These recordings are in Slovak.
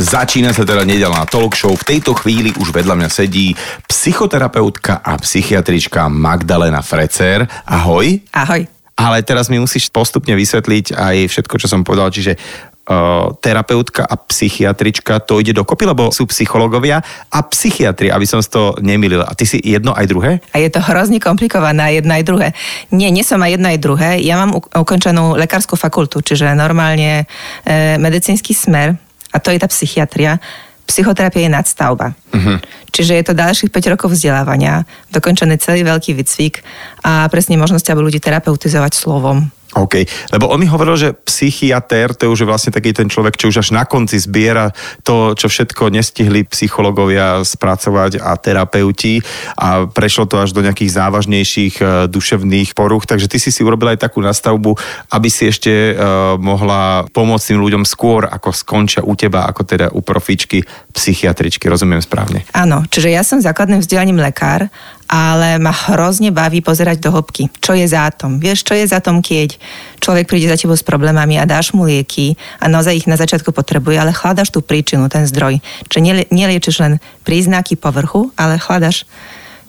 Začína sa teda nedelná talk show. V tejto chvíli už vedľa mňa sedí psychoterapeutka a psychiatrička Magdalena Frecer. Ahoj. Ahoj. Ale teraz mi musíš postupne vysvetliť aj všetko, čo som povedal. Čiže uh, terapeutka a psychiatrička, to ide dokopy, lebo sú psychológovia a psychiatri, aby som to nemýlil. A ty si jedno aj druhé? A je to hrozne komplikované, jedno aj druhé. Nie, nie som aj jedno aj druhé. Ja mám ukončenú lekárskú fakultu, čiže normálne e, medicínsky smer a to je tá psychiatria. Psychoterapia je nadstavba. Uh-huh. Čiže je to ďalších 5 rokov vzdelávania, dokončený celý veľký výcvik a presne možnosť, aby ľudí terapeutizovať slovom. OK, lebo on mi hovoril, že psychiatér, to je už vlastne taký ten človek, čo už až na konci zbiera to, čo všetko nestihli psychológovia spracovať a terapeuti a prešlo to až do nejakých závažnejších uh, duševných poruch, takže ty si si urobil aj takú nastavbu, aby si ešte uh, mohla pomôcť tým ľuďom skôr, ako skončia u teba, ako teda u profičky psychiatričky, rozumiem správne? Áno, čiže ja som základným vzdelaním lekár ale ma hrozne baví pozerať do hĺbky. Čo je za tom? Vieš, čo je za tom, keď človek príde za tebou s problémami a dáš mu lieky a naozaj ich na začiatku potrebuje, ale chladaš tú príčinu, ten zdroj. Čiže neliečiš len príznaky povrchu, ale chladaš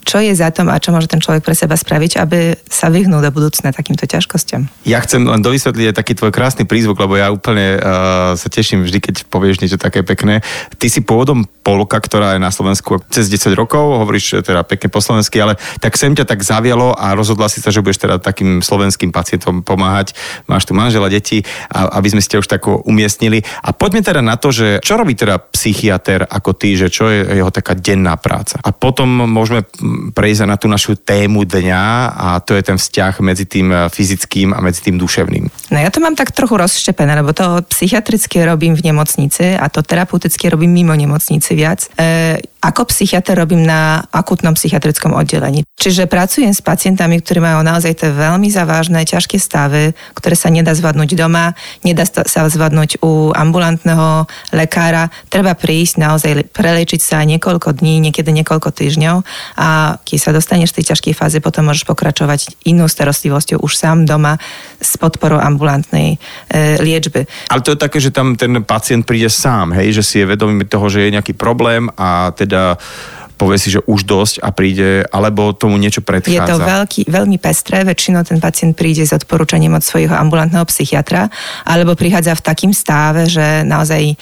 čo je za tom a čo môže ten človek pre seba spraviť, aby sa vyhnul do budúcna takýmto ťažkosťam. Ja chcem len dovysvetliť aj taký tvoj krásny prízvuk, lebo ja úplne uh, sa teším vždy, keď povieš niečo také pekné. Ty si pôvodom Polka, ktorá je na Slovensku cez 10 rokov, hovoríš teda pekne po slovensky, ale tak sem ťa tak zavialo a rozhodla si sa, že budeš teda takým slovenským pacientom pomáhať. Máš tu manžela, deti, aby sme ste už tak umiestnili. A poďme teda na to, že čo robí teda psychiatr ako ty, že čo je jeho taká denná práca. A potom môžeme prejsť na tú našu tému dňa a to je ten vzťah medzi tým eh, fyzickým a medzi tým duševným. No ja to mám tak trochu rozštepené, lebo to psychiatrické robím v nemocnici a to terapeutické robím mimo nemocnici viac. E, ako psychiatr robím na akutnom psychiatrickom oddelení. Čiže pracujem s pacientami, ktorí majú naozaj tie veľmi závažné, ťažké stavy, ktoré sa nedá zvládnuť doma, nedá sa zvládnuť u ambulantného lekára. Treba prísť naozaj preliečiť sa niekoľko dní, niekedy niekoľko týždňov a keď sa dostaneš v tej ťažkej fáze, potom môžeš pokračovať inou starostlivosťou už sám doma s podporou ambulantnej e, liečby. Ale to je také, že tam ten pacient príde sám, hej, že si je vedomý toho, že je nejaký problém a teda teda povie si, že už dosť a príde, alebo tomu niečo predchádza? Je to veľký, veľmi pestré, väčšinou ten pacient príde s odporúčaním od svojho ambulantného psychiatra, alebo prichádza v takým stave, že naozaj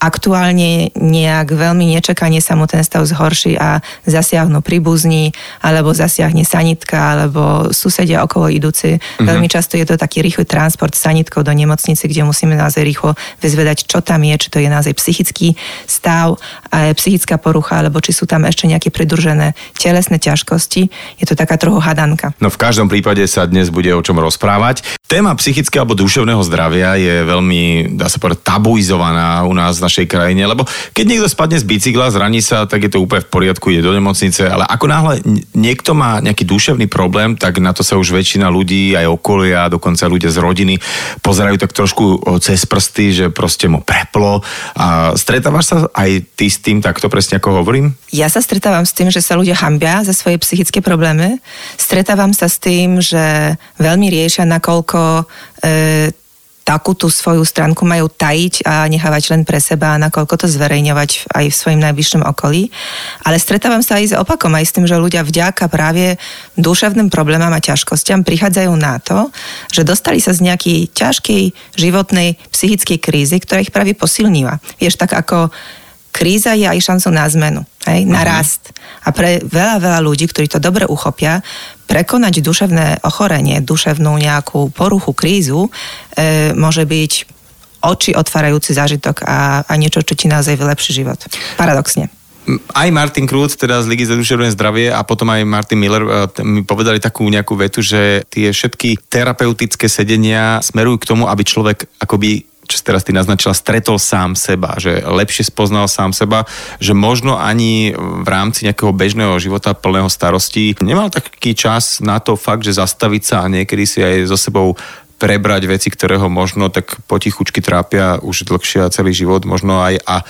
aktuálne nejak veľmi nečakanie sa mu ten stav zhorší a zasiahnu príbuzní, alebo zasiahne sanitka, alebo susedia okolo idúci. Mm-hmm. Veľmi často je to taký rýchly transport sanitkou do nemocnice, kde musíme naozaj rýchlo vyzvedať, čo tam je, či to je naozaj psychický stav, psychická porucha, alebo či sú tam ešte nejaké pridružené telesné ťažkosti. Je to taká trochu hadanka. No v každom prípade sa dnes bude o čom rozprávať. Téma psychického alebo duševného zdravia je veľmi, dá sa povedať, tabuizovaná u nás na našej krajine, lebo keď niekto spadne z bicykla, zraní sa, tak je to úplne v poriadku, ide do nemocnice, ale ako náhle niekto má nejaký duševný problém, tak na to sa už väčšina ľudí, aj okolia, dokonca ľudia z rodiny pozerajú tak trošku cez prsty, že proste mu preplo. A stretávaš sa aj ty s tým takto presne ako hovorím? Ja sa stretávam s tým, že sa ľudia hambia za svoje psychické problémy. Stretávam sa s tým, že veľmi riešia, nakoľko e, takú tú svoju stránku majú tajiť a nechávať len pre seba, nakoľko to zverejňovať aj v svojim najbližšom okolí. Ale stretávam sa aj s opakom, aj s tým, že ľudia vďaka práve duševným problémom a ťažkostiam prichádzajú na to, že dostali sa z nejakej ťažkej životnej psychickej krízy, ktorá ich práve posilnila. Vieš, tak ako kríza je aj šancou na zmenu, hej, na rast. A pre veľa, veľa ľudí, ktorí to dobre uchopia, prekonať duševné ochorenie, duševnú nejakú poruchu, krízu, e, môže byť oči otvárajúci zážitok a, a niečo, čo ti naozaj vylepší život. Paradoxne aj Martin Krúc, teda z Ligy za duševné zdravie a potom aj Martin Miller e, mi povedali takú nejakú vetu, že tie všetky terapeutické sedenia smerujú k tomu, aby človek akoby čo teraz ty naznačila, stretol sám seba, že lepšie spoznal sám seba, že možno ani v rámci nejakého bežného života plného starostí nemal taký čas na to fakt, že zastaviť sa a niekedy si aj so sebou prebrať veci, ktoré ho možno tak potichučky trápia už dlhšie a celý život, možno aj a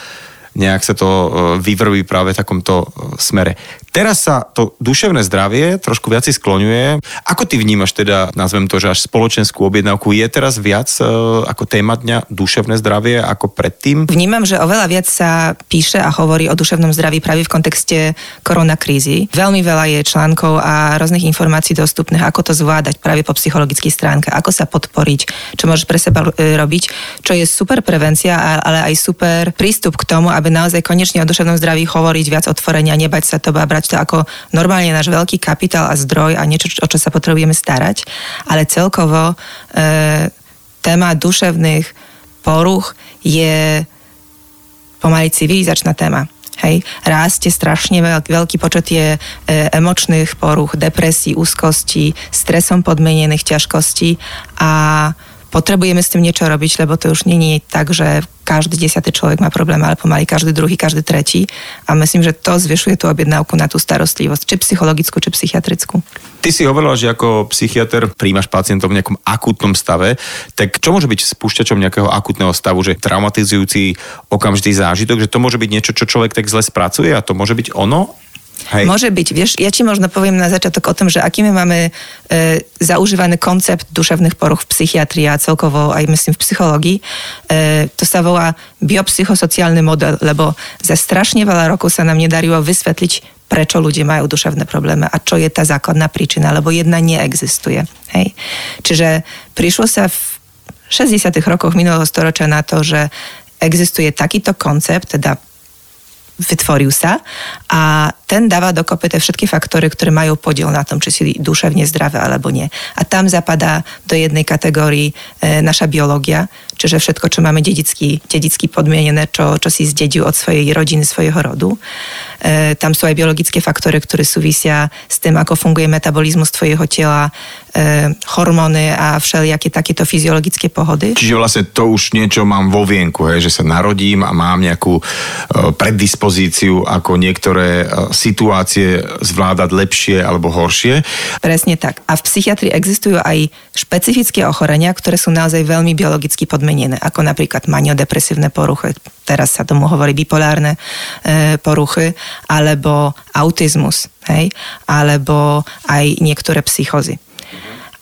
nejak sa to e, vyvrví práve v takomto e, smere. Teraz sa to duševné zdravie trošku viac skloňuje. Ako ty vnímaš teda, nazvem to, že až spoločenskú objednávku, je teraz viac uh, ako téma dňa duševné zdravie ako predtým? Vnímam, že oveľa viac sa píše a hovorí o duševnom zdraví práve v kontexte koronakrízy. Veľmi veľa je článkov a rôznych informácií dostupných, ako to zvládať práve po psychologických stránkach, ako sa podporiť, čo môžeš pre seba e, robiť, čo je super prevencia, ale aj super prístup k tomu, aby naozaj konečne o duševnom zdraví hovoriť viac otvorenia, nebať sa to a brať to ako normálne náš veľký kapitál a zdroj a niečo, o čo sa potrebujeme starať. Ale celkovo e, téma duševných poruch je pomaly civilizačná téma. Hej, rástie strašne veľký, veľký počet je e, emočných poruch, depresí, úzkosti, stresom podmienených ťažkostí a potrebujeme s tým niečo robiť, lebo to už je tak, že každý desiatý človek má problém, ale pomaly každý druhý, každý tretí. A myslím, že to zvyšuje tú objednávku na tú starostlivosť, či psychologickú, či psychiatrickú. Ty si hovorila, že ako psychiatr príjmaš pacientov v nejakom akútnom stave, tak čo môže byť spúšťačom nejakého akútneho stavu, že traumatizujúci okamžitý zážitok, že to môže byť niečo, čo človek tak zle spracuje a to môže byť ono? Hej. Môže byť, vieš, ja ti možno poviem na začiatok o tom, že aký my máme e, zaužívaný koncept duševných poruch v psychiatrii a celkovo aj myslím v psychológii. E, to sa volá biopsychosociálny model, lebo za strašne veľa rokov sa nám nedarilo vysvetliť, prečo ľudia majú duševné problémy a čo je tá základná príčina, lebo jedna neexistuje. Hej. Čiže prišlo sa v 60. rokoch minulého storočia na to, že existuje takýto koncept, teda vytvoril sa a ten dáva dokopy tie všetky faktory, ktoré majú podiel na tom, či si duševne zdravé alebo nie. A tam zapadá do jednej kategórii e, naša biológia, čiže všetko, čo máme dedicky, dedicky podmienené, čo, čo si zdedil od svojej rodiny, svojho rodu. E, tam sú aj biologické faktory, ktoré súvisia s tým, ako funguje metabolizmus tvojho tela, e, hormóny a všelijaké takéto fyziologické pohody. Čiže vlastne to už niečo mám vo vienku, hej, že sa narodím a mám nejakú e, predispozíciu, ako niektoré e, situácie zvládať lepšie alebo horšie. Presne tak. A v psychiatrii existujú aj špecifické ochorenia, ktoré sú naozaj veľmi biologicky podmenené zmenené, ako napríklad maniodepresívne poruchy, teraz sa tomu hovorí bipolárne e, poruchy, alebo autizmus, hej, alebo aj niektoré psychozy.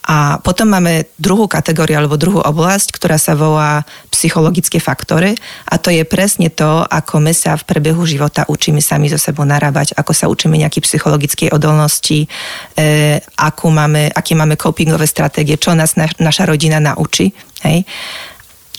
A potom máme druhú kategóriu alebo druhú oblasť, ktorá sa volá psychologické faktory a to je presne to, ako my sa v prebehu života učíme sami so sebou narábať, ako sa učíme nejaké psychologické odolnosti, e, akú máme, aké máme copingové stratégie, čo nás na, naša rodina naučí. Hej.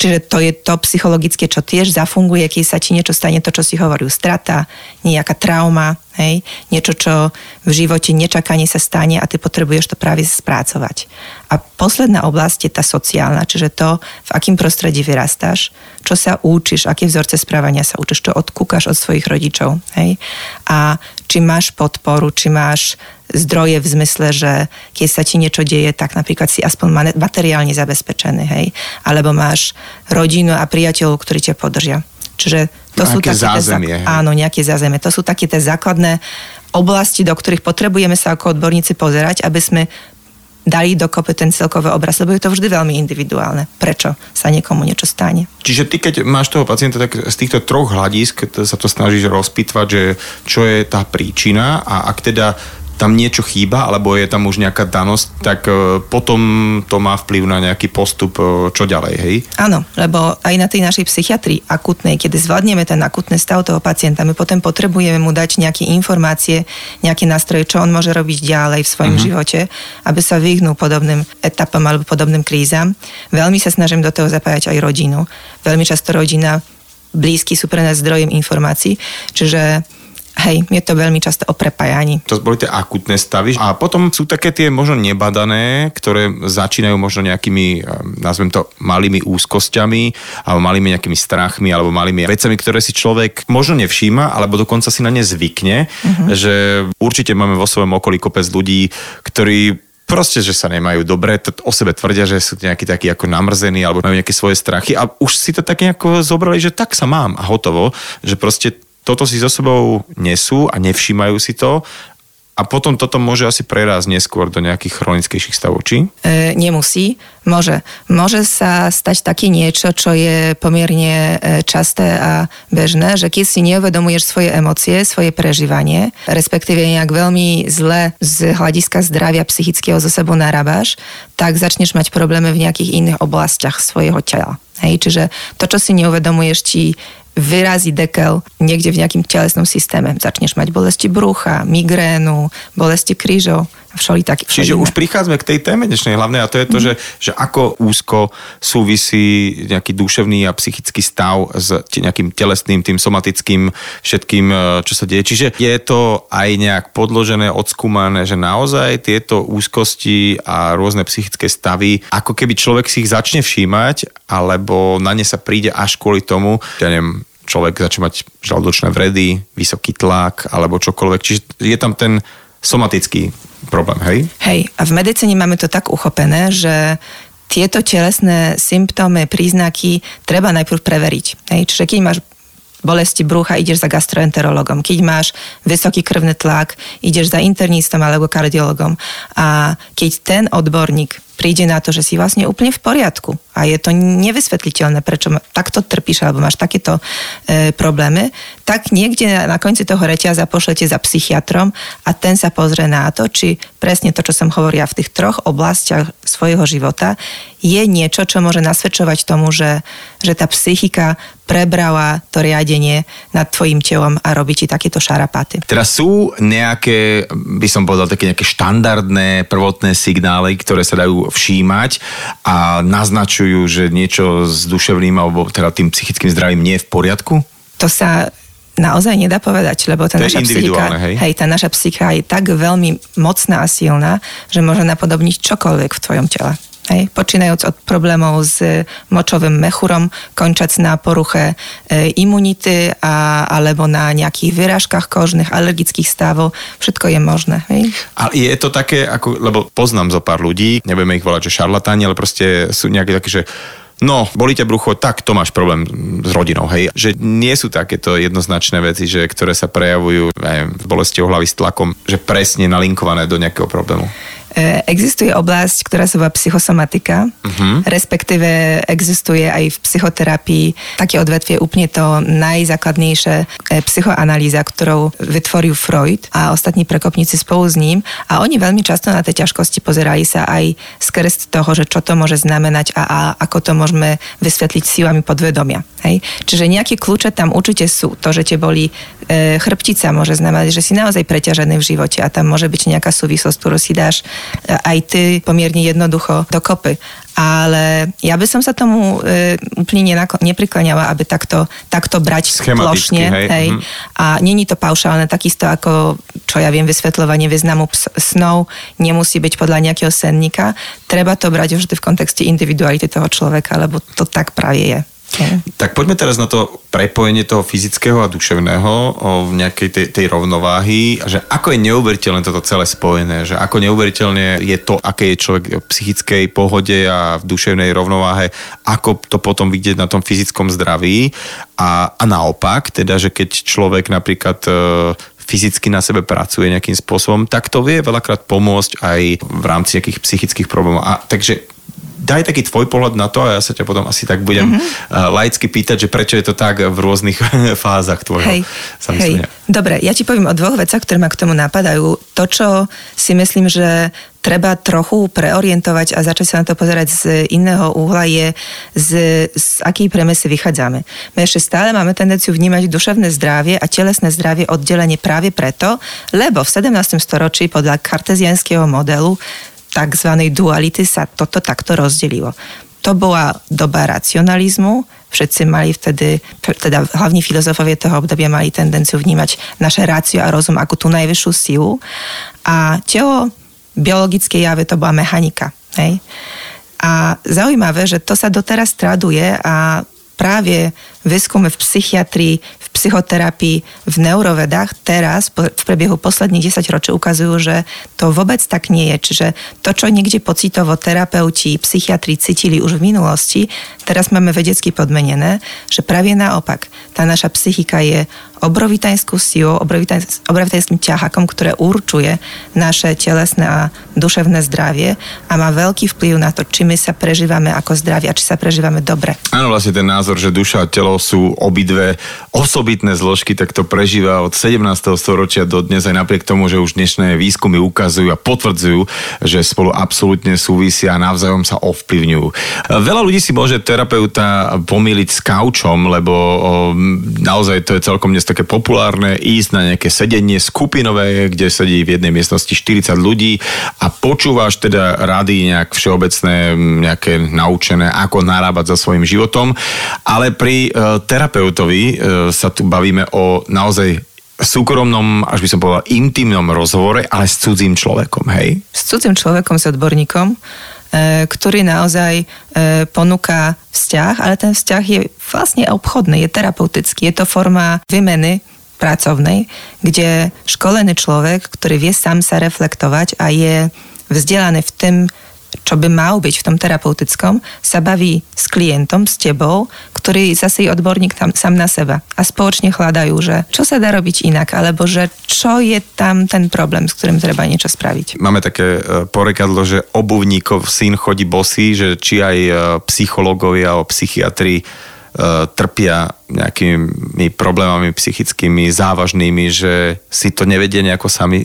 Čiže to je to psychologické, čo tiež zafunguje, keď sa ti niečo stane, to, čo si hovoril, strata, nejaká trauma, hej, niečo, čo v živote nečakane sa stane a ty potrebuješ to práve spracovať. A posledná oblasť je tá sociálna, čiže to, v akým prostredí vyrastáš, čo sa učíš, aké vzorce správania sa učíš, čo odkúkaš od svojich rodičov, hej, a či máš podporu, či máš zdroje v zmysle, že keď sa ti niečo deje, tak napríklad si aspoň materiálne zabezpečený, hej? Alebo máš rodinu a priateľov, ktorí ťa podržia. Čiže to sú také zázemie, zák- áno, nejaké zázemie. To sú také tie základné oblasti, do ktorých potrebujeme sa ako odborníci pozerať, aby sme dali dokopy ten celkový obraz, lebo je to vždy veľmi individuálne. Prečo sa niekomu niečo stane? Čiže ty, keď máš toho pacienta, tak z týchto troch hľadisk sa to snažíš rozpitvať, že čo je tá príčina a ak teda tam niečo chýba, alebo je tam už nejaká danosť, tak e, potom to má vplyv na nejaký postup, e, čo ďalej, hej? Áno, lebo aj na tej našej psychiatrii akutnej, keď zvládneme ten akutný stav toho pacienta, my potom potrebujeme mu dať nejaké informácie, nejaké nástroje, čo on môže robiť ďalej v svojom uh-huh. živote, aby sa vyhnul podobným etapom alebo podobným krízam. Veľmi sa snažím do toho zapájať aj rodinu. Veľmi často rodina blízky sú pre nás zdrojem informácií, čiže Hej, je to veľmi často o prepájaní. To boli tie akutné stavy. A potom sú také tie možno nebadané, ktoré začínajú možno nejakými, eh, nazvem to, malými úzkosťami, alebo malými nejakými strachmi, alebo malými vecami, ktoré si človek možno nevšíma, alebo dokonca si na ne zvykne, uh-huh. že určite máme vo svojom okolí kopec ľudí, ktorí proste, že sa nemajú dobre, to o sebe tvrdia, že sú nejakí takí ako namrzení alebo majú nejaké svoje strachy a už si to tak nejako zobrali, že tak sa mám a hotovo, že proste toto si so sebou nesú a nevšímajú si to a potom toto môže asi prerásť neskôr do nejakých chronickejších stavov, či? E, nemusí. Môže. Môže sa stať také niečo, čo je pomerne e, časté a bežné, že keď si neuvedomuješ svoje emócie, svoje prežívanie, respektíve nejak veľmi zle z hľadiska zdravia psychického zo sebou narábaš, tak začneš mať problémy v nejakých iných oblastiach svojho tela. Hej, čiže to, čo si neuvedomuješ, ti vyrazí dekel niekde v nejakým telesnom systéme. Začneš mať bolesti brucha, migrénu, bolesti krížov všeli taký. Čiže už prichádzame k tej téme dnešnej hlavnej a to je to, mm. že, že ako úzko súvisí nejaký duševný a psychický stav s nejakým telesným, tým somatickým všetkým, e, čo sa deje. Čiže je to aj nejak podložené, odskúmané, že naozaj tieto úzkosti a rôzne psychické stavy, ako keby človek si ich začne všímať, alebo na ne sa príde až kvôli tomu, ja neviem, človek začne mať žaldočné vredy, vysoký tlak alebo čokoľvek. Čiže je tam ten somatický problém, hej? Hej, a v medicíne máme to tak uchopené, že tieto telesné symptómy, príznaky treba najprv preveriť. Hej? Čiže keď máš bolesti brucha, ideš za gastroenterologom. Keď máš vysoký krvný tlak, ideš za internistom alebo kardiologom. A keď ten odborník príde na to, že si vlastne úplne v poriadku a je to nevysvetliteľné, prečo takto trpíš alebo máš takéto e, problémy, tak niekde na, konci toho reťaza pošlete za psychiatrom a ten sa pozrie na to, či presne to, čo som hovorila v tých troch oblastiach svojho života, je niečo, čo môže nasvedčovať tomu, že, že tá psychika prebrala to riadenie nad tvojim telom a robí ti takéto šarapaty. Teraz sú nejaké, by som povedal, také nejaké štandardné prvotné signály, ktoré sa dajú všímať a naznačujú, že niečo s duševným alebo teda tým psychickým zdravím nie je v poriadku? To sa naozaj nedá povedať, lebo tá naša psychika, hej? hej, tá naša psychika je tak veľmi mocná a silná, že môže napodobniť čokoľvek v tvojom tele. Hej, počínajúc od problémov s močovým mechurom, končac na poruche e, imunity a, alebo na nejakých vyrážkach kožných, alergických stavov, všetko je možné. Hej? Ale je to také, ako, lebo poznám zo pár ľudí, nebudeme ich volať, že šarlatáni, ale proste sú nejaké také, že no, bolí ťa brucho, tak to máš problém s rodinou, hej. Že nie sú takéto jednoznačné veci, že, ktoré sa prejavujú aj v bolesti hlavy s tlakom, že presne nalinkované do nejakého problému. Existuje oblasť, ktorá sa volá psychosomatika, uh-huh. respektíve existuje aj v psychoterapii také odvetvie úplne to najzákladnejšie psychoanalýza, ktorou vytvoril Freud a ostatní prekopníci spolu s ním a oni veľmi často na tie ťažkosti pozerali sa aj skrz toho, že čo to môže znamenať a, a ako to môžeme vysvetliť silami podvedomia. Hej? Čiže nejaké kľúče tam určite sú. To, že tie boli e, chrbtica, môže znamenať, že si naozaj preťažený v živote a tam môže byť nejaká súvislosť, ktorú si dáš aj ty pomerne jednoducho dokopy. Ale ja by som sa tomu e, úplne nenako- neprikláňala, aby takto, takto brať plošne. Hej. Hej. Mm. A není to paušálne, takisto ako, čo ja viem, vysvetľovanie významu snov nemusí byť podľa nejakého senníka. Treba to brať vždy v kontexte individuality toho človeka, lebo to tak práve je. Tak poďme teraz na to prepojenie toho fyzického a duševného o nejakej tej, tej rovnováhy, že ako je neuveriteľné toto celé spojené, že ako neuveriteľne je to, aké je človek v psychickej pohode a v duševnej rovnováhe, ako to potom vidieť na tom fyzickom zdraví a, a naopak, teda, že keď človek napríklad e, fyzicky na sebe pracuje nejakým spôsobom, tak to vie veľakrát pomôcť aj v rámci nejakých psychických problémov. A takže daj taký tvoj pohľad na to a ja sa ťa potom asi tak budem mm-hmm. laicky pýtať, že prečo je to tak v rôznych fázach tvojho hej, hej. Dobre, ja ti poviem o dvoch veciach, ktoré ma k tomu napadajú. To, čo si myslím, že treba trochu preorientovať a začať sa na to pozerať z iného uhla je, z, z aký premesy vychádzame. My ešte stále máme tendenciu vnímať duševné zdravie a telesné zdravie oddelenie práve preto, lebo v 17. storočí podľa kartezianského modelu tzv. duality sa toto takto rozdelilo. To bola doba racionalizmu, všetci mali vtedy, teda hlavní filozofovia toho obdobia mali tendenciu vnímať naše rácio a rozum ako tú najvyššiu silu a telo, biologické javy, to bola mechanika. Hej? A zaujímavé, že to sa doteraz traduje a práve výskumy v psychiatrii, v psychoterapii, v neurovedách teraz v priebehu posledných 10 ročí ukazujú, že to vôbec tak nie je. Čiže to, čo niekde pocitovo terapeuti, psychiatri cítili už v minulosti, teraz máme vedecky podmenené, že práve naopak, tá naša psychika je obrovitajskú silu, obrovitajským ťahakom, ktoré určuje naše telesné a duševné zdravie a má veľký vplyv na to, či my sa prežívame ako zdraví a či sa prežívame dobre. Áno, vlastne ten názor, že duša a telo sú obidve osobitné zložky, tak to prežíva od 17. storočia do dnes aj napriek tomu, že už dnešné výskumy ukazujú a potvrdzujú, že spolu absolútne súvisia a navzájom sa ovplyvňujú. Veľa ľudí si môže terapeuta pomýliť s kaučom, lebo naozaj to je celkom dnes také populárne ísť na nejaké sedenie skupinové, kde sedí v jednej miestnosti 40 ľudí a počúvaš teda rady nejak všeobecné, nejaké naučené, ako narábať za svojim životom. Ale pri e, terapeutovi e, sa tu bavíme o naozaj súkromnom, až by som povedal, intimnom rozhovore, ale s cudzím človekom, hej? S cudzím človekom, s odborníkom, e, ktorý naozaj e, ponúka vzťah, ale ten vzťah je vlastne obchodný, je terapeutický. Je to forma výmeny pracovnej, kde školený človek, ktorý vie sám sa reflektovať a je vzdelaný v tom, čo by mal byť v tom terapeutickom, sa baví s klientom, s tebou, ktorý zase je odborník tam sám na seba. A spoločne hľadajú, že čo sa dá robiť inak, alebo že čo je tam ten problém, s ktorým treba niečo spraviť. Máme také e, porekadlo, že obuvníkov syn chodí bosý, že či aj e, psychológovia alebo psychiatri e, trpia nejakými problémami psychickými, závažnými, že si to nevedie nejako sami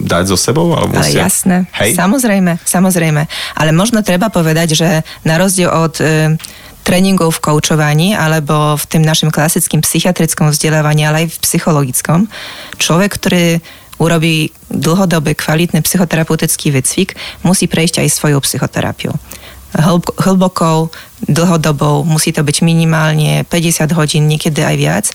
dať so sebou? Alebo Ale musia... jasné, Hej? samozrejme, samozrejme. Ale možno treba povedať, že na rozdiel od e, tréningov v koučovaní alebo v tým našim klasickým psychiatrickom vzdelávaní, ale aj v psychologickom, človek, ktorý urobí dlhodobý kvalitný psychoterapeutický výcvik, musí prejsť aj svojou psychoterapiu hlbokou, dlhodobou, musí to byť minimálne 50 hodín, niekedy aj viac.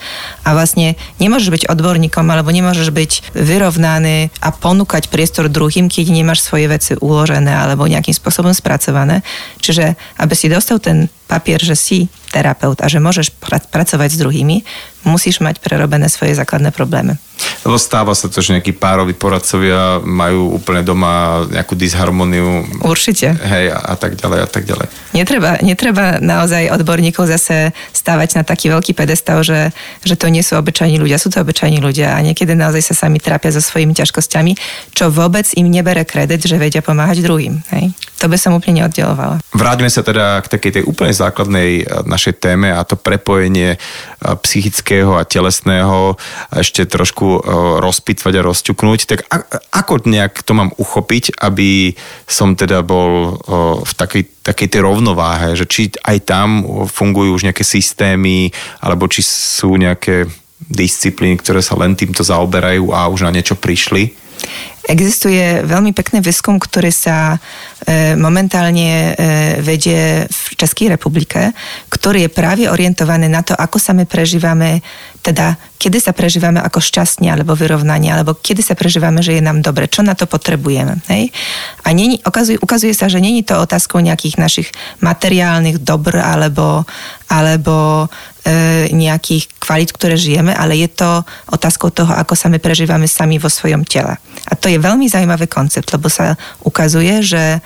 A vlastne nemôžeš byť odborníkom alebo nemôžeš byť vyrovnaný a ponúkať priestor druhým, keď nemáš svoje veci uložené alebo nejakým spôsobom spracované. Čiže aby si dostal ten papier, že si terapeut a že môžeš pr- pracovať s druhými, musíš mať prerobené svoje základné problémy. Lebo stáva sa to, že nejakí pároví poradcovia majú úplne doma nejakú disharmoniu. Určite. Hej, a, a tak ďalej, a tak ďalej. Netreba, netreba naozaj odborníkov zase stávať na taký veľký pedestal, že, že to nie sú obyčajní ľudia, sú to obyčajní ľudia a niekedy naozaj sa sami trápia so svojimi ťažkosťami, čo vôbec im nebere kredit, že vedia pomáhať druhým. Hej? To by som úplne neoddelovala. Vráťme sa teda k takej tej úplne základnej e, našej téme a to prepojenie e, psychického a telesného ešte trošku e, rozpitvať a rozťuknúť. Tak ako nejak to mám uchopiť, aby som teda bol v takej, takej tej rovnováhe, že či aj tam fungujú už nejaké systémy, alebo či sú nejaké disciplíny, ktoré sa len týmto zaoberajú a už na niečo prišli? Existuje veľmi pekný výskum, ktorý sa e, momentálne e, vedie v Českej republike, ktorý je práve orientovaný na to, ako sa my prežívame, teda kedy sa prežívame ako šťastne alebo vyrovnanie, alebo kedy sa prežívame, že je nám dobre, čo na to potrebujeme. Hej? A nie, ukazuje, ukazuje sa, že není to otázkou nejakých našich materiálnych dobr alebo, alebo nejakých kvalit, ktoré žijeme, ale je to otázkou toho, ako sa my prežívame sami vo svojom tele. A to je veľmi zaujímavý koncept, lebo sa ukazuje, že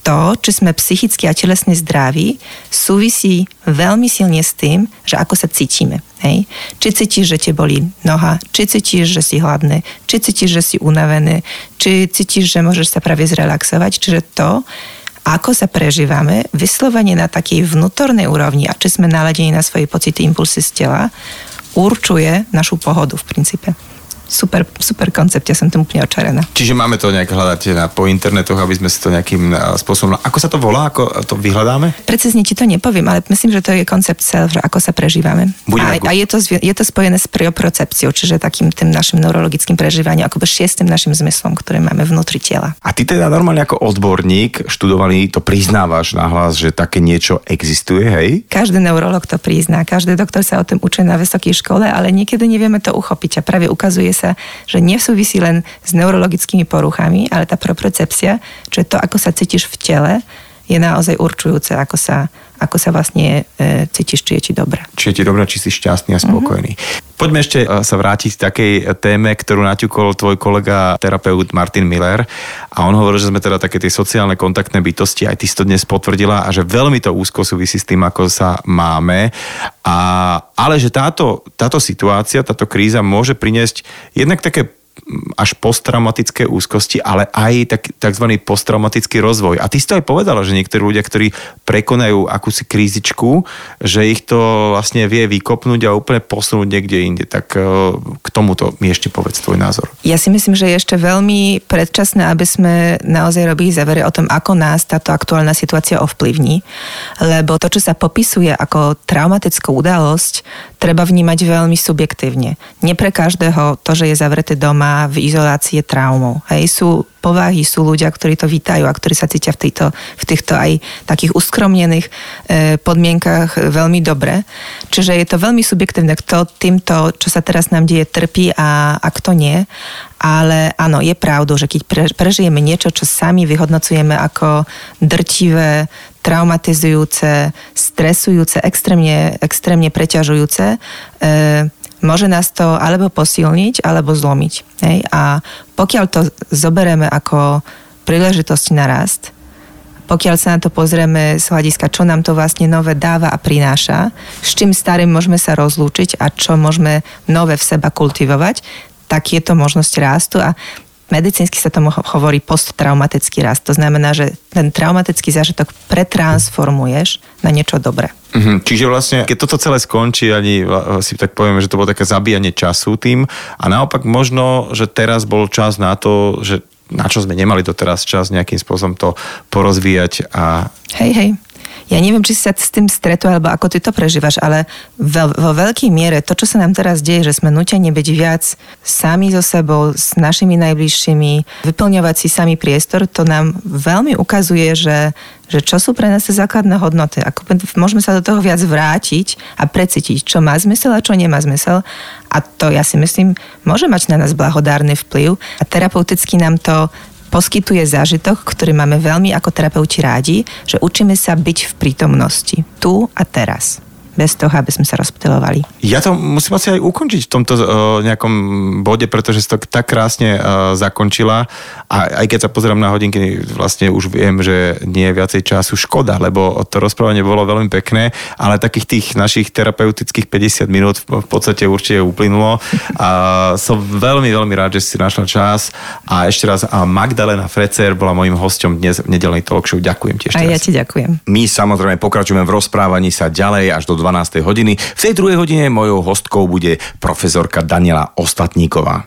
to, či sme psychicky a telesne zdraví, súvisí veľmi silne s tým, že ako sa cítime. Hej? Či cítiš, že te boli noha, či cítiš, že si hladný, či cítiš, že si unavený, či cítiš, že môžeš sa práve zrelaxovať. Čiže to, ako sa prežívame, vyslovene na takej vnútornej úrovni a či sme naladení na svoje pocity, impulsy z tela, určuje našu pohodu v princípe super, super koncept, ja som tým úplne očarená. Čiže máme to nejak hľadať na, po internetoch, aby sme si to nejakým spôsobom... Ako sa to volá? Ako to vyhľadáme? Precízne ti to nepoviem, ale myslím, že to je koncept self, že ako sa prežívame. a, a je, to, je to spojené s prioprocepciou, čiže takým tým našim neurologickým prežívaním, ako šiestým našim zmyslom, ktoré máme vnútri tela. A ty teda normálne ako odborník študovaný to priznávaš nahlas, že také niečo existuje, hej? Každý neurolog to prizná, každý doktor sa o tom učí na vysokej škole, ale niekedy nevieme to uchopiť a práve ukazuje sa, že nesúvisí len s neurologickými poruchami, ale tá propriocepcia, čo je to, ako sa cítiš v tele, je naozaj určujúce, ako sa, ako sa vlastne e, cítiš, či je ti dobre. Či je ti dobre, či si šťastný a spokojný. Mm-hmm. Poďme ešte e, sa vrátiť k takej téme, ktorú naťukol tvoj kolega terapeut Martin Miller a on hovoril, že sme teda také tie sociálne kontaktné bytosti, aj ty si to dnes potvrdila a že veľmi to úzko súvisí s tým, ako sa máme. A, ale že táto, táto situácia, táto kríza môže priniesť jednak také až posttraumatické úzkosti, ale aj tak, tzv. posttraumatický rozvoj. A ty si to aj povedala, že niektorí ľudia, ktorí prekonajú akúsi krízičku, že ich to vlastne vie vykopnúť a úplne posunúť niekde inde. Tak e, k tomuto mi ešte povedz tvoj názor. Ja si myslím, že je ešte veľmi predčasné, aby sme naozaj robili závere o tom, ako nás táto aktuálna situácia ovplyvní. Lebo to, čo sa popisuje ako traumatická udalosť, treba vnímať veľmi subjektívne. Nie pre každého to, že je zavreté doma v izolácii traumou. Hej, sú povahy, sú ľudia, ktorí to vítajú a ktorí sa cítia v týchto, v týchto aj takých uskromnených e, podmienkach veľmi dobre. Čiže je to veľmi subjektívne, kto týmto, čo sa teraz nám deje, trpí a, a kto nie. Ale áno, je pravdou, že keď prežijeme niečo, čo sami vyhodnocujeme ako drtivé, traumatizujúce, stresujúce, extrémne, extrémne preťažujúce, e, môže nás to alebo posilniť, alebo zlomiť. Hej? A pokiaľ to zoberieme ako príležitosť na rast, pokiaľ sa na to pozrieme z hľadiska, čo nám to vlastne nové dáva a prináša, s čím starým môžeme sa rozlúčiť a čo môžeme nové v seba kultivovať, tak je to možnosť rastu a medicínsky sa tomu hovorí posttraumatický rast. To znamená, že ten traumatický zážitok pretransformuješ na niečo dobré. Mm-hmm. Čiže vlastne, keď toto celé skončí, ani si tak povieme, že to bolo také zabíjanie času tým a naopak možno, že teraz bol čas na to, že na čo sme nemali doteraz čas nejakým spôsobom to porozvíjať a... Hej, hej. Ja neviem, či sa s tým stretol, alebo ako ty to prežívaš, ale vo, vo veľkej miere to, čo sa nám teraz deje, že sme nutení byť viac sami so sebou, s našimi najbližšími, vyplňovať si sami priestor, to nám veľmi ukazuje, že, že čo sú pre nás tie základné hodnoty. Ako môžeme sa do toho viac vrátiť a precítiť, čo má zmysel a čo nemá zmysel. A to ja si myslím, môže mať na nás blahodárny vplyv a terapeuticky nám to poskytuje zážitok, ktorý máme veľmi ako terapeuti rádi, že učíme sa byť v prítomnosti, tu a teraz bez toho, aby sme sa rozptilovali. Ja to musím asi aj ukončiť v tomto uh, nejakom bode, pretože si to tak krásne uh, zakončila a aj keď sa pozerám na hodinky, vlastne už viem, že nie je viacej času škoda, lebo to rozprávanie bolo veľmi pekné, ale takých tých našich terapeutických 50 minút v podstate určite uplynulo a som veľmi, veľmi rád, že si našla čas a ešte raz a Magdalena Frecer bola mojim hosťom dnes v nedelnej talk show. Ďakujem ti ešte A ja ti ďakujem. My samozrejme pokračujeme v rozprávaní sa ďalej až do 12. hodiny. V tej druhej hodine mojou hostkou bude profesorka Daniela Ostatníková.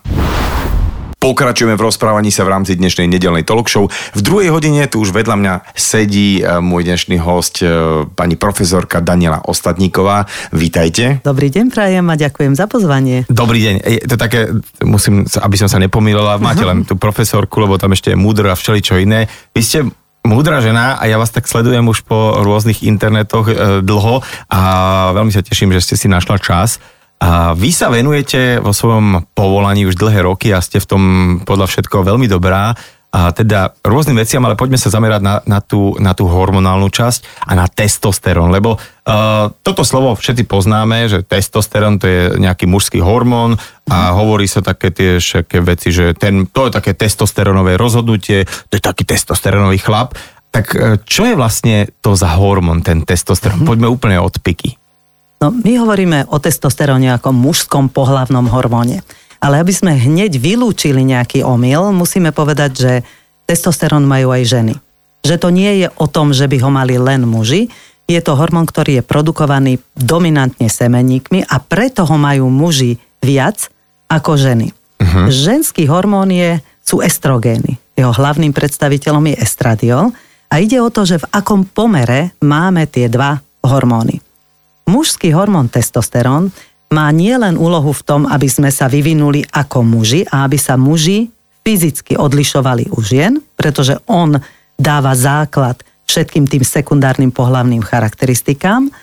Pokračujeme v rozprávaní sa v rámci dnešnej nedelnej talk show. V druhej hodine tu už vedľa mňa sedí e, môj dnešný host, e, pani profesorka Daniela Ostatníková. Vítajte. Dobrý deň, prajem a ďakujem za pozvanie. Dobrý deň. Je to také, musím, aby som sa nepomýlila, máte len tú profesorku, lebo tam ešte je múdro a všeličo iné. Vy ste múdra žena a ja vás tak sledujem už po rôznych internetoch e, dlho a veľmi sa teším, že ste si našla čas. A vy sa venujete vo svojom povolaní už dlhé roky a ste v tom podľa všetkoho veľmi dobrá a teda rôznym veciam, ale poďme sa zamerať na, na, tú, na tú hormonálnu časť a na testosterón, lebo uh, toto slovo všetci poznáme, že testosterón to je nejaký mužský hormón a hovorí sa také tie všetké veci, že ten, to je také testosterónové rozhodnutie, to je taký testosterónový chlap. Tak uh, čo je vlastne to za hormón, ten testosterón? Mm-hmm. Poďme úplne od piky. No, my hovoríme o testosteróne ako mužskom pohlavnom hormóne. Ale aby sme hneď vylúčili nejaký omyl, musíme povedať, že testosterón majú aj ženy. Že to nie je o tom, že by ho mali len muži, je to hormón, ktorý je produkovaný dominantne semeníkmi a preto ho majú muži viac ako ženy. Uh-huh. Ženský hormón je, sú estrogény. Jeho hlavným predstaviteľom je estradiol a ide o to, že v akom pomere máme tie dva hormóny. Mužský hormón testosterón má nielen úlohu v tom, aby sme sa vyvinuli ako muži a aby sa muži fyzicky odlišovali u žien, pretože on dáva základ všetkým tým sekundárnym pohlavným charakteristikám,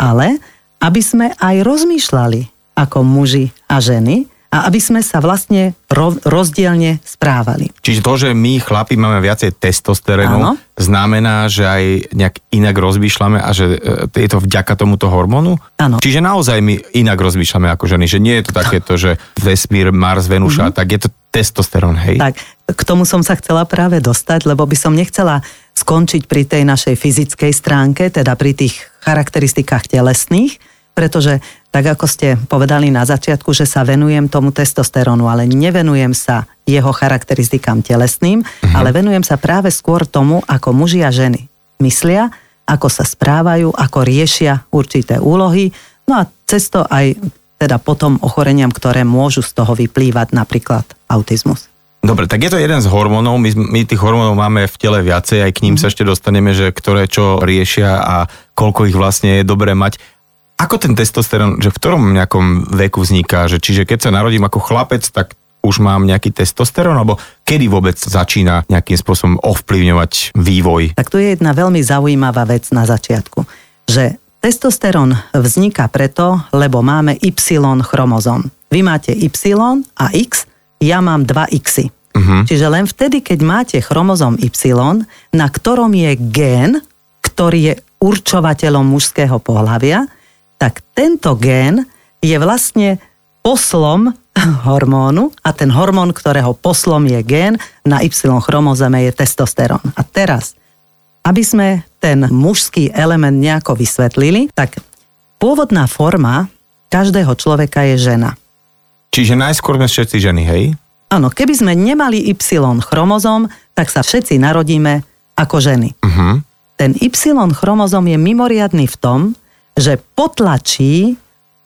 ale aby sme aj rozmýšľali ako muži a ženy a aby sme sa vlastne ro- rozdielne správali. Čiže to, že my chlapi máme viacej testosterónu, Áno. znamená, že aj nejak inak rozmýšľame a že e, je to vďaka tomuto hormónu? Áno. Čiže naozaj my inak rozmýšľame ako ženy, že nie je to takéto, že vesmír, Mars, Venuša, tak je to testosterón, hej? Tak, k tomu som sa chcela práve dostať, lebo by som nechcela skončiť pri tej našej fyzickej stránke, teda pri tých charakteristikách telesných, pretože tak ako ste povedali na začiatku, že sa venujem tomu testosterónu, ale nevenujem sa jeho charakteristikám telesným, uh-huh. ale venujem sa práve skôr tomu, ako muži a ženy myslia, ako sa správajú, ako riešia určité úlohy, no a cesto aj teda potom ochoreniam, ktoré môžu z toho vyplývať, napríklad autizmus. Dobre, tak je to jeden z hormónov, my, my tých hormónov máme v tele viacej, aj k ním sa ešte dostaneme, že ktoré čo riešia a koľko ich vlastne je dobré mať. Ako ten testosterón, že v ktorom nejakom veku vzniká, že čiže keď sa narodím ako chlapec, tak už mám nejaký testosterón, alebo kedy vôbec začína nejakým spôsobom ovplyvňovať vývoj? Tak tu je jedna veľmi zaujímavá vec na začiatku, že testosterón vzniká preto, lebo máme Y chromozom. Vy máte Y a X, ja mám dva X. Uh-huh. Čiže len vtedy, keď máte chromozom Y, na ktorom je gén, ktorý je určovateľom mužského pohľavia, tak tento gén je vlastne poslom hormónu a ten hormón, ktorého poslom je gén na Y chromozome je testosterón. A teraz, aby sme ten mužský element nejako vysvetlili, tak pôvodná forma každého človeka je žena. Čiže najskôr sme všetci ženy, hej? Áno, keby sme nemali Y chromozom, tak sa všetci narodíme ako ženy. Uh-huh. Ten Y chromozom je mimoriadný v tom, že potlačí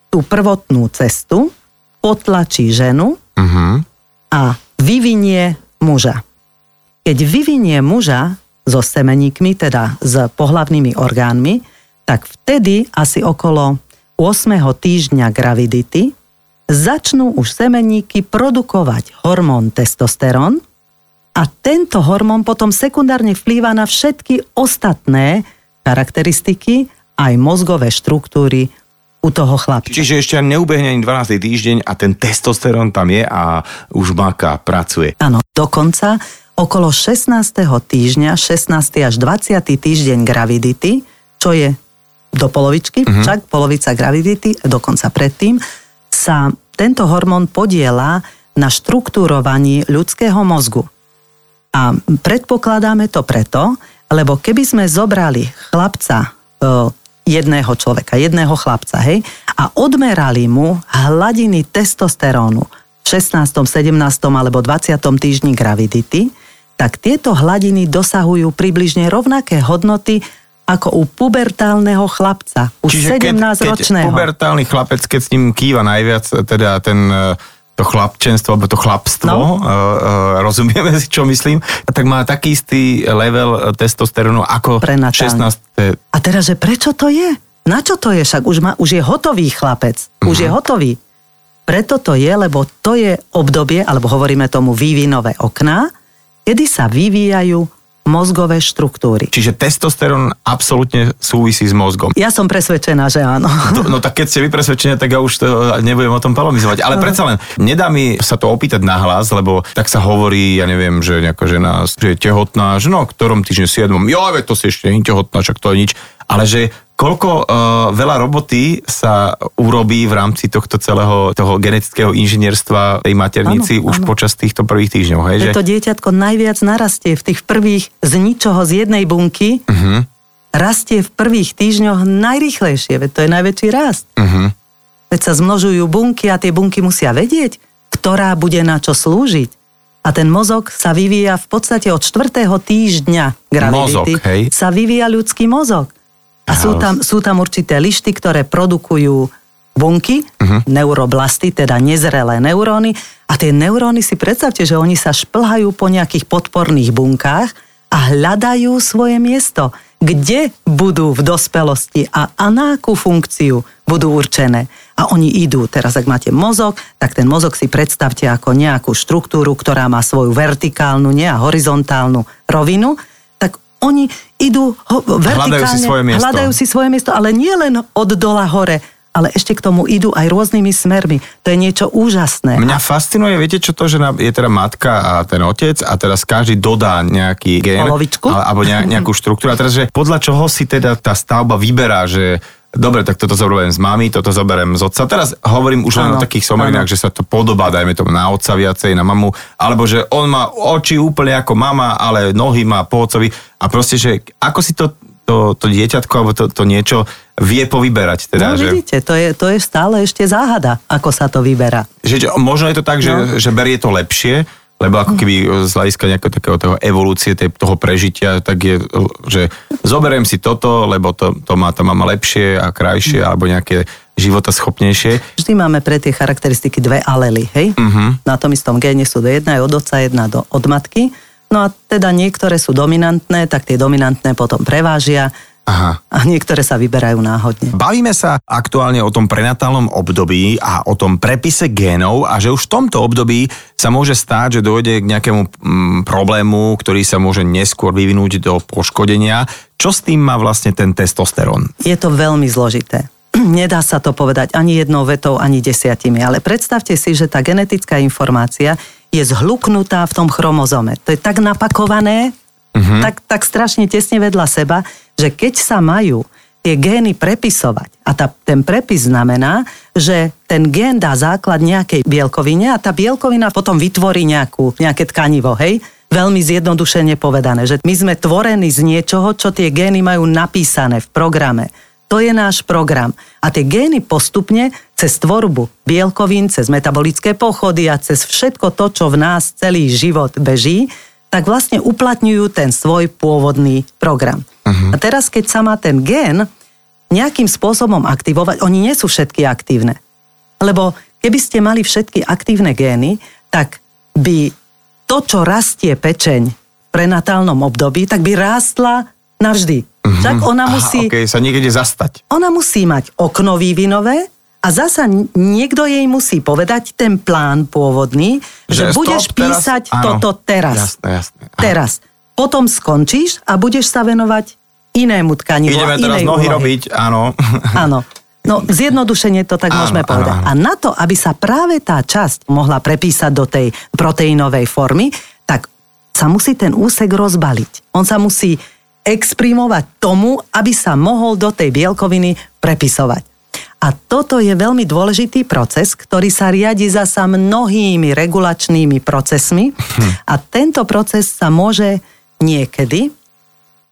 tú prvotnú cestu, potlačí ženu Uh-huh. a vyvinie muža. Keď vyvinie muža so semeníkmi, teda s pohlavnými orgánmi, tak vtedy asi okolo 8. týždňa gravidity začnú už semeníky produkovať hormón testosterón a tento hormón potom sekundárne vplýva na všetky ostatné charakteristiky aj mozgové štruktúry u toho chlapca. Čiže ešte neubehne ani 12. týždeň a ten testosterón tam je a už maká, pracuje. Áno, dokonca okolo 16. týždňa, 16. až 20. týždeň gravidity, čo je do polovičky, uh-huh. však polovica gravidity, dokonca predtým, sa tento hormón podiela na štruktúrovaní ľudského mozgu. A predpokladáme to preto, lebo keby sme zobrali chlapca, e, jedného človeka, jedného chlapca, hej, a odmerali mu hladiny testosterónu v 16., 17. alebo 20. týždni gravidity, tak tieto hladiny dosahujú približne rovnaké hodnoty ako u pubertálneho chlapca, u Čiže keď, keď 17-ročného. pubertálny chlapec, keď s ním kýva najviac, teda ten e, to chlapčenstvo, alebo to chlapstvo, No. uh, uh, rozumieme si, čo myslím, tak má taký istý level testosterónu ako Prenatálny. 16. A teraz, že prečo to je? Na čo to je? Však už, má, už je hotový chlapec. Už Mhm. je hotový. Preto to je, lebo to je obdobie, alebo hovoríme tomu vývinové okná, kedy sa vyvíjajú mozgové štruktúry. Čiže testosterón absolútne súvisí s mozgom. Ja som presvedčená, že áno. No, no tak keď ste vy presvedčení, tak ja už to nebudem o tom polemizovať. Ale predsa len, nedá mi sa to opýtať na hlas, lebo tak sa hovorí, ja neviem, že nejaká žena že je tehotná, že no, ktorom týždni 7. Jo, to si ešte nie tehotná, však to je nič. Ale že koľko uh, veľa roboty sa urobí v rámci tohto celého toho genetického inžinierstva tej maternici Áno, už áno. počas týchto prvých týždňov. Hej, že... Že to dieťatko najviac narastie v tých prvých z ničoho z jednej bunky, Uh-huh, rastie v prvých týždňoch najrychlejšie, veď to je najväčší rast. uh-huh. Veď sa zmnožujú bunky a tie bunky musia vedieť, ktorá bude na čo slúžiť. A ten mozog sa vyvíja v podstate od 4. týždňa gravidity. Mozog, hej? Sa vyvíja ľudský mozog. A sú tam, sú tam určité lišty, ktoré produkujú bunky, uh-huh. neuroblasty, teda nezrelé neuróny. A tie neuróny si predstavte, že oni sa šplhajú po nejakých podporných bunkách a hľadajú svoje miesto, kde budú v dospelosti a, a na akú funkciu budú určené. A oni idú. Teraz, ak máte mozog, tak ten mozog si predstavte ako nejakú štruktúru, ktorá má svoju vertikálnu, nie a horizontálnu rovinu, oni idú ho, vertikálne, si svoje miesto. hľadajú si svoje miesto, ale nie len od dola hore, ale ešte k tomu idú aj rôznymi smermi. To je niečo úžasné. Mňa fascinuje, viete čo to, že je teda matka a ten otec a teraz každý dodá nejaký gen. Polovičku. Alebo nejakú štruktúru. A teraz, že podľa čoho si teda tá stavba vyberá, že dobre, tak toto zoberiem z mami, toto zoberiem z otca. Teraz hovorím už len o takých somarinách, že sa to podobá, dajme tomu na otca viacej, na mamu, alebo že on má oči úplne ako mama, ale nohy má po otcovi. A proste, že ako si to to, to dieťatko alebo to, to niečo vie povyberať. Teda, no že... vidíte, to je, to je stále ešte záhada, ako sa to vyberá. Že, možno je to tak, no. že, že berie to lepšie, lebo ako keby z hľadiska nejakého takého toho evolúcie, toho prežitia, tak je, že zoberiem si toto, lebo to, to má to mama lepšie a krajšie, alebo nejaké života schopnejšie. Vždy máme pre tie charakteristiky dve alely, hej? Uh-huh. Na tom istom géne sú do jedna je od otca, jedna do, od matky. No a teda niektoré sú dominantné, tak tie dominantné potom prevážia Aha. A niektoré sa vyberajú náhodne. Bavíme sa aktuálne o tom prenatálnom období a o tom prepise génov a že už v tomto období sa môže stáť, že dojde k nejakému mm, problému, ktorý sa môže neskôr vyvinúť do poškodenia. Čo s tým má vlastne ten testosterón? Je to veľmi zložité. Nedá sa to povedať ani jednou vetou, ani desiatimi, ale predstavte si, že tá genetická informácia je zhluknutá v tom chromozome. To je tak napakované, uh-huh. tak, tak strašne tesne vedľa seba, že keď sa majú tie gény prepisovať, a tá, ten prepis znamená, že ten gén dá základ nejakej bielkovine a tá bielkovina potom vytvorí nejakú, nejaké tkanivo, hej? Veľmi zjednodušene povedané, že my sme tvorení z niečoho, čo tie gény majú napísané v programe. To je náš program. A tie gény postupne cez tvorbu bielkovín, cez metabolické pochody a cez všetko to, čo v nás celý život beží, tak vlastne uplatňujú ten svoj pôvodný program. Uh-huh. A teraz, keď sa má ten gén nejakým spôsobom aktivovať, oni nie sú všetky aktívne. Lebo keby ste mali všetky aktívne gény, tak by to, čo rastie pečeň v prenatálnom období, tak by rástla navždy. Mm-hmm. Tak ona musí... Aha, okay, sa niekde zastať. Ona musí mať okno vývinové a zasa niekto jej musí povedať ten plán pôvodný, že, že budeš stop, písať teraz, toto teraz. Jasné, jasné. Teraz. Potom skončíš a budeš sa venovať inému tkanivu Ideme teraz nohy úlohy. robiť, áno. Áno. No, zjednodušenie to tak áno, môžeme povedať. Áno, áno. A na to, aby sa práve tá časť mohla prepísať do tej proteínovej formy, tak sa musí ten úsek rozbaliť. On sa musí exprimovať tomu, aby sa mohol do tej bielkoviny prepisovať. A toto je veľmi dôležitý proces, ktorý sa riadi zasa mnohými regulačnými procesmi hm. a tento proces sa môže niekedy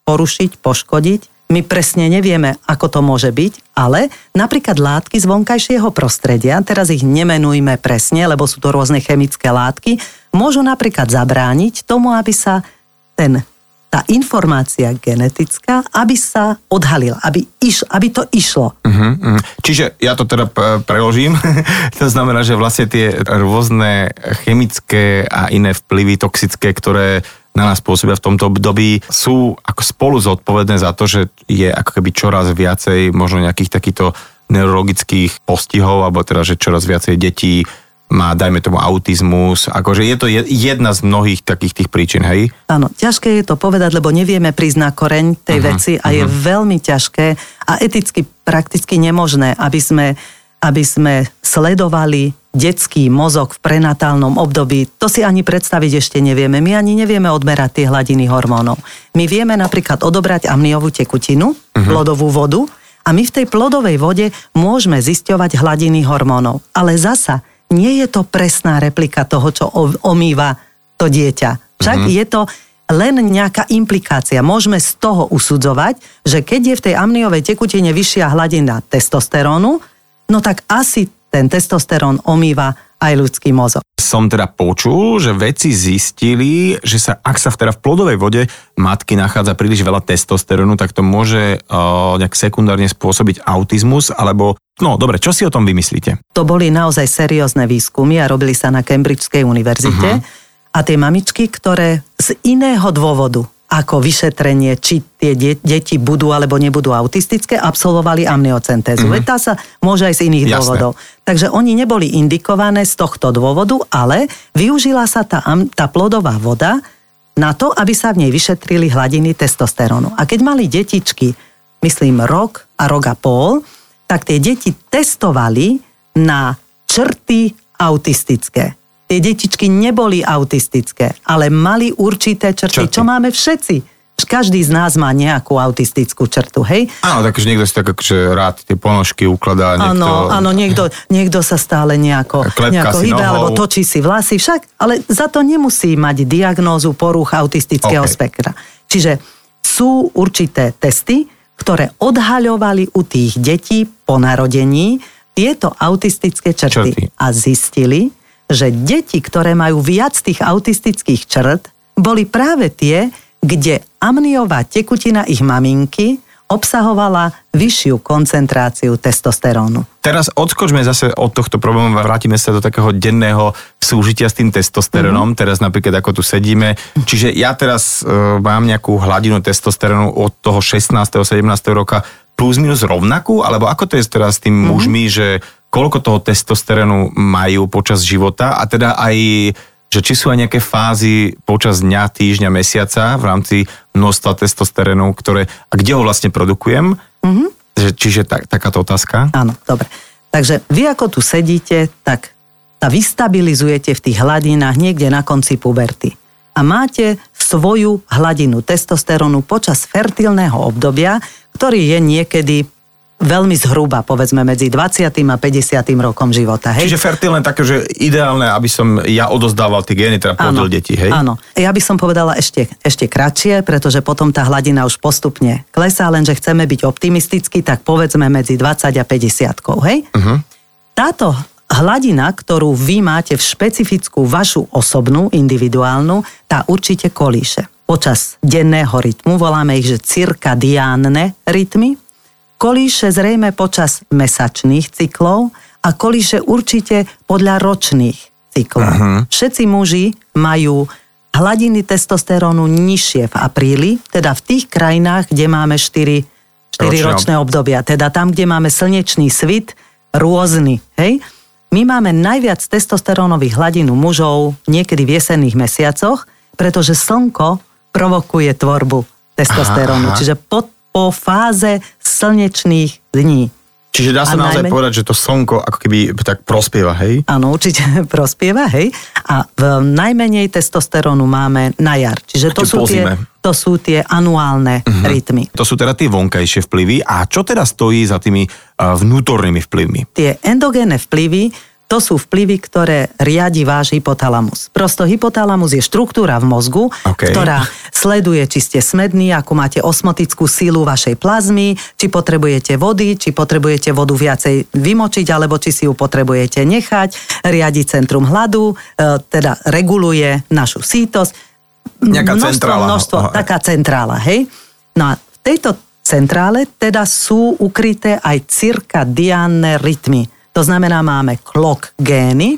porušiť, poškodiť. My presne nevieme, ako to môže byť, ale napríklad látky z vonkajšieho prostredia, teraz ich nemenujme presne, lebo sú to rôzne chemické látky, môžu napríklad zabrániť tomu, aby sa ten tá informácia genetická, aby sa odhalila, aby, iš, aby to išlo. Uh-huh, uh-huh. Čiže ja to teda preložím. to znamená, že vlastne tie rôzne chemické a iné vplyvy toxické, ktoré na nás pôsobia v tomto období, sú ako spolu zodpovedné za to, že je ako keby čoraz viacej možno nejakých takýchto neurologických postihov, alebo teda, že čoraz viacej detí má, dajme tomu, autizmus. Akože je to jedna z mnohých takých tých príčin, hej? Áno, ťažké je to povedať, lebo nevieme prísť na koreň tej uh-huh, veci a uh-huh. je mhm. veľmi ťažké a eticky prakticky nemožné, aby sme, aby sme sledovali detský mozog v prenatálnom období, to si ani predstaviť ešte nevieme. My ani nevieme odmerať tie hladiny hormónov. My vieme napríklad odobrať amniovú tekutinu, uh-huh. plodovú vodu a my v tej plodovej vode môžeme zisťovať hladiny hormónov. Ale zasa nie je to presná replika toho, čo omýva to dieťa. Však mm-hmm. je to len nejaká implikácia. Môžeme z toho usudzovať, že keď je v tej amniovej tekutine vyššia hladina testosterónu, no tak asi ten testosterón omýva aj ľudský mozog. Som teda počul, že vedci zistili, že sa, ak sa v, teda v plodovej vode matky nachádza príliš veľa testosterónu, tak to môže uh, nejak sekundárne spôsobiť autizmus, alebo No dobre, čo si o tom vymyslíte? To boli naozaj seriózne výskumy a robili sa na Cambridgeskej univerzite. Uh-huh. A tie mamičky, ktoré z iného dôvodu ako vyšetrenie, či tie de- deti budú alebo nebudú autistické, absolvovali amniocentézu. Mm-hmm. Tá sa môže aj z iných Jasné. dôvodov. Takže oni neboli indikované z tohto dôvodu, ale využila sa tá, tá plodová voda na to, aby sa v nej vyšetrili hladiny testosterónu. A keď mali detičky, myslím rok a rok a pol, tak tie deti testovali na črty autistické. Tie detičky neboli autistické, ale mali určité črty, Črty. čo máme všetci. Každý z nás má nejakú autistickú črtu, hej? Áno, takže niekto si tak akože rád tie ponožky ukladá. Niekto... Áno, áno, niekto, niekto sa stále nejako, Klepka nejako hýbe, nohou. alebo točí si vlasy, však, ale za to nemusí mať diagnózu poruch autistického OK. spektra. Čiže sú určité testy, ktoré odhaľovali u tých detí po narodení tieto autistické črty, Črty. a zistili, že deti, ktoré majú viac tých autistických črt, boli práve tie, kde amniová tekutina ich maminky obsahovala vyššiu koncentráciu testosterónu. Teraz odskočme zase od tohto problému a vrátime sa do takého denného súžitia s tým testosterónom. Mm-hmm. Teraz napríklad ako tu sedíme. Čiže ja teraz uh, mám nejakú hladinu testosterónu od toho 16. 17. roka plus minus rovnakú? Alebo ako to je teraz s tým mm-hmm. mužmi, že koľko toho testosterónu majú počas života a teda aj že či sú aj nejaké fázy počas dňa, týždňa, mesiaca v rámci množstva testosterónu, ktoré, a kde ho vlastne produkujem? Mm-hmm. Že, čiže tak, takáto otázka. Áno, dobre. Takže vy ako tu sedíte, tak sa vystabilizujete v tých hladinách niekde na konci puberty. A máte svoju hladinu testosterónu počas fertilného obdobia, ktorý je niekedy veľmi zhruba, povedzme medzi 20. a 50. rokom života. Hej? Čiže fertilné také, že ideálne, aby som ja odozdával tie gény, teda plodil deti, hej? Áno. Ja by som povedala ešte, ešte kratšie, pretože potom tá hladina už postupne klesá, lenže chceme byť optimistickí, tak povedzme medzi 20 a 50, hej? Uh-huh. Táto hladina, ktorú vy máte v špecifickú vašu osobnú, individuálnu, tá určite kolíše. Počas denného rytmu, voláme ich, že cirkadiánne rytmy, kolíše zrejme počas mesačných cyklov a kolíše určite podľa ročných cyklov. Uh-huh. Všetci muži majú hladiny testosterónu nižšie v apríli, teda v tých krajinách, kde máme 4, 4 Ročné ročné obdobia, teda tam, kde máme slnečný svit, rôzny, hej? My máme najviac testosterónových hladín u mužov niekedy v jesenných mesiacoch, pretože slnko provokuje tvorbu testosterónu. Aha, aha. Čiže po, po fáze slnečných dní. Čiže dá sa A naozaj najmä- povedať, že to slnko ako keby tak prospieva, hej? Áno, určite prospieva, hej. A v najmenej testosterónu máme na jar. Čiže to sú, po tie, to sú tie anuálne uh-huh. rytmy. To sú teda tie vonkajšie vplyvy. A čo teda stojí za tými uh, vnútornými vplyvmi? Tie endogénne vplyvy, to sú vplyvy, ktoré riadi váš hypotalamus. Prosto hypotalamus je štruktúra v mozgu, OK. ktorá sleduje, či ste smední, akú máte osmotickú sílu vašej plazmy, či potrebujete vody, či potrebujete vodu viacej vymočiť, alebo či si ju potrebujete nechať, riadi centrum hladu, e, teda reguluje našu sítosť. Nejaká množstvo, centrála. Množstvo, Aha. taká centrála, hej? No a v tejto centrále teda sú ukryté aj cirkadiánne rytmy. To znamená, máme klok gény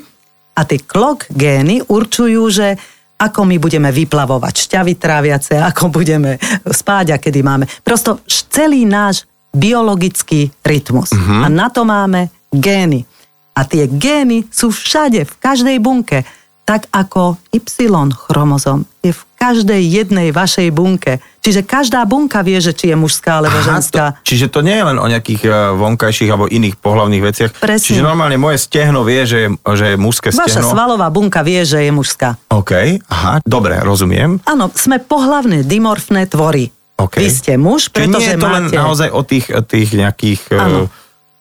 a tie klok gény určujú, že ako my budeme vyplavovať šťavy tráviace, ako budeme spáť a kedy máme. Prosto celý náš biologický rytmus. Uh-huh. A na to máme gény. A tie gény sú všade, v každej bunke. Tak ako Y-chromozom je v každej jednej vašej bunke. Čiže každá bunka vie, že či je mužská alebo ženská. to, čiže to nie je len o nejakých uh, vonkajších alebo iných pohlavných veciach. Presne. Čiže normálne moje stehno vie, že, je- že je mužské Vaša stehno. svalová bunka vie, že je mužská. OK, aha, dobre, rozumiem. Áno, sme pohlavné dimorfné tvory. OK. Vy ste muž, Čiže nie pretože je to len máte... naozaj o tých, o tých nejakých... uh, Áno.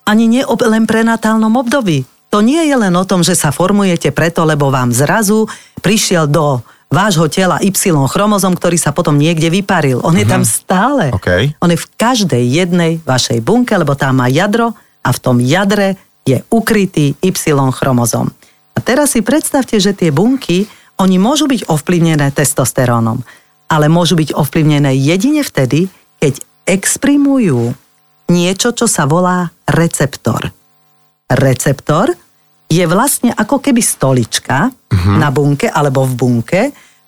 Ani nie o len prenatálnom období. To nie je len o tom, že sa formujete preto, lebo vám zrazu prišiel do vášho tela Y-chromozom, ktorý sa potom niekde vyparil. On je tam stále. Mhm. OK. On je v každej jednej vašej bunke, lebo tam má jadro a v tom jadre je ukrytý Y-chromozom. A teraz si predstavte, že tie bunky, oni môžu byť ovplyvnené testosterónom, ale môžu byť ovplyvnené jedine vtedy, keď exprimujú niečo, čo sa volá receptor. Receptor je vlastne ako keby stolička uh-huh. na bunke alebo v bunke,